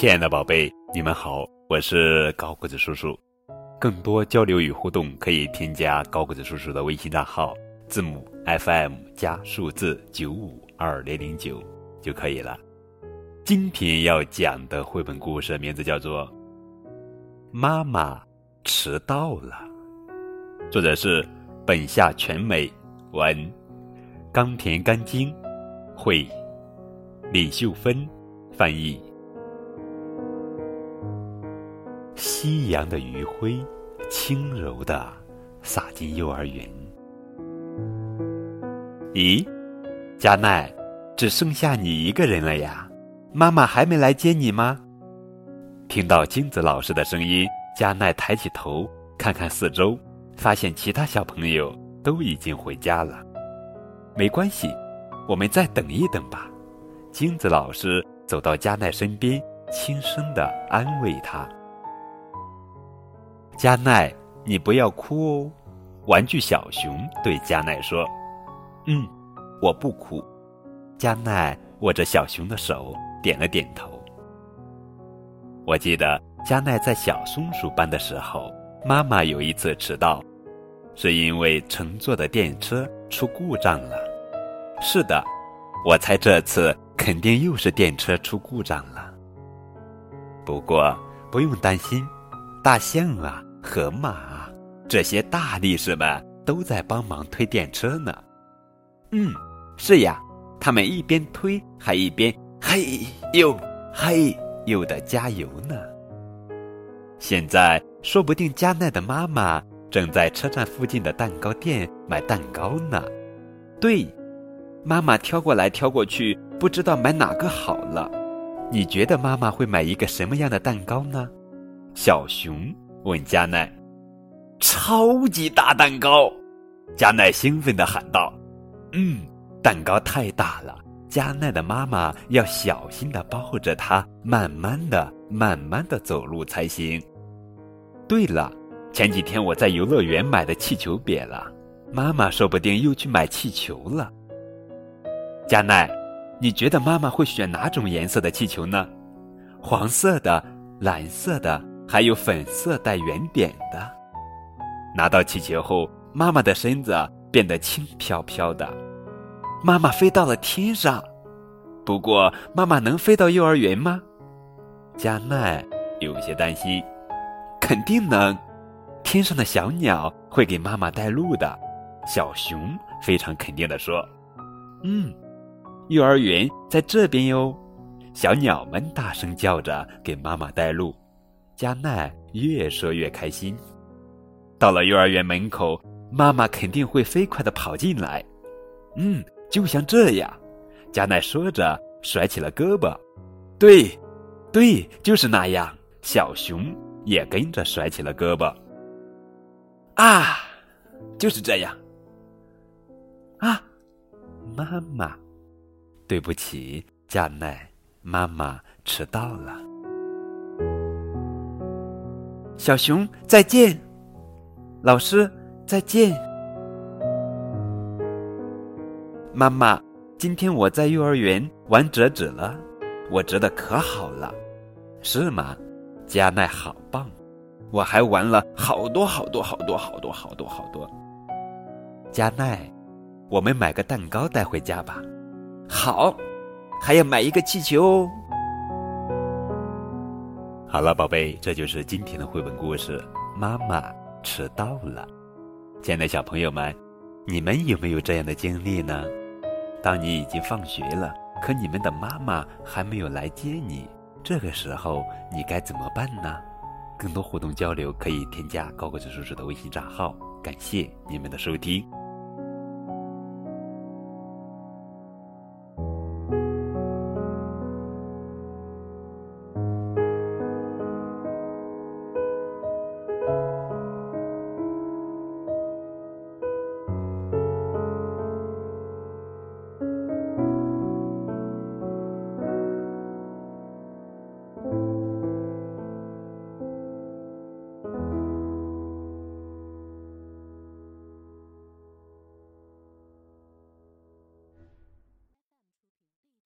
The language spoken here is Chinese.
亲爱的宝贝，你们好，我是高个子叔叔。更多交流与互动，可以添加高个子叔叔的微信账号，字母 FM 加数字九五二零零九就可以了。今天要讲的绘本故事名字叫做《妈妈迟到了》，作者是本夏全美文，冈田干晶绘，李秀芬翻译。夕阳的余晖，轻柔的洒进幼儿园。咦，加奈，只剩下你一个人了呀？妈妈还没来接你吗？听到金子老师的声音，加奈抬起头看看四周，发现其他小朋友都已经回家了。没关系，我们再等一等吧。金子老师走到加奈身边，轻声的安慰她。加奈，你不要哭哦。玩具小熊对加奈说：“嗯，我不哭。”加奈握着小熊的手，点了点头。我记得加奈在小松鼠班的时候，妈妈有一次迟到，是因为乘坐的电车出故障了。是的，我猜这次肯定又是电车出故障了。不过不用担心，大象啊。河马，这些大力士们都在帮忙推电车呢。嗯，是呀，他们一边推还一边嘿呦嘿呦的加油呢。现在说不定加奈的妈妈正在车站附近的蛋糕店买蛋糕呢。对，妈妈挑过来挑过去，不知道买哪个好了。你觉得妈妈会买一个什么样的蛋糕呢？小熊。问加奈：“超级大蛋糕！”加奈兴奋地喊道：“嗯，蛋糕太大了，加奈的妈妈要小心地抱着它，慢慢的、慢慢的走路才行。”对了，前几天我在游乐园买的气球瘪了，妈妈说不定又去买气球了。加奈，你觉得妈妈会选哪种颜色的气球呢？黄色的、蓝色的？还有粉色带圆点的。拿到气球后，妈妈的身子变得轻飘飘的，妈妈飞到了天上。不过，妈妈能飞到幼儿园吗？加奈有些担心。肯定能，天上的小鸟会给妈妈带路的。小熊非常肯定地说：“嗯，幼儿园在这边哟。”小鸟们大声叫着给妈妈带路。加奈越说越开心。到了幼儿园门口，妈妈肯定会飞快的跑进来。嗯，就像这样。加奈说着，甩起了胳膊。对，对，就是那样。小熊也跟着甩起了胳膊。啊，就是这样。啊，妈妈，对不起，加奈，妈妈迟到了。小熊再见，老师再见，妈妈，今天我在幼儿园玩折纸了，我折的可好了，是吗？加奈好棒，我还玩了好多好多好多好多好多好多。加奈，我们买个蛋糕带回家吧，好，还要买一个气球哦。好了，宝贝，这就是今天的绘本故事。妈妈迟到了，亲爱的小朋友们，你们有没有这样的经历呢？当你已经放学了，可你们的妈妈还没有来接你，这个时候你该怎么办呢？更多互动交流可以添加高个子叔叔的微信账号。感谢你们的收听。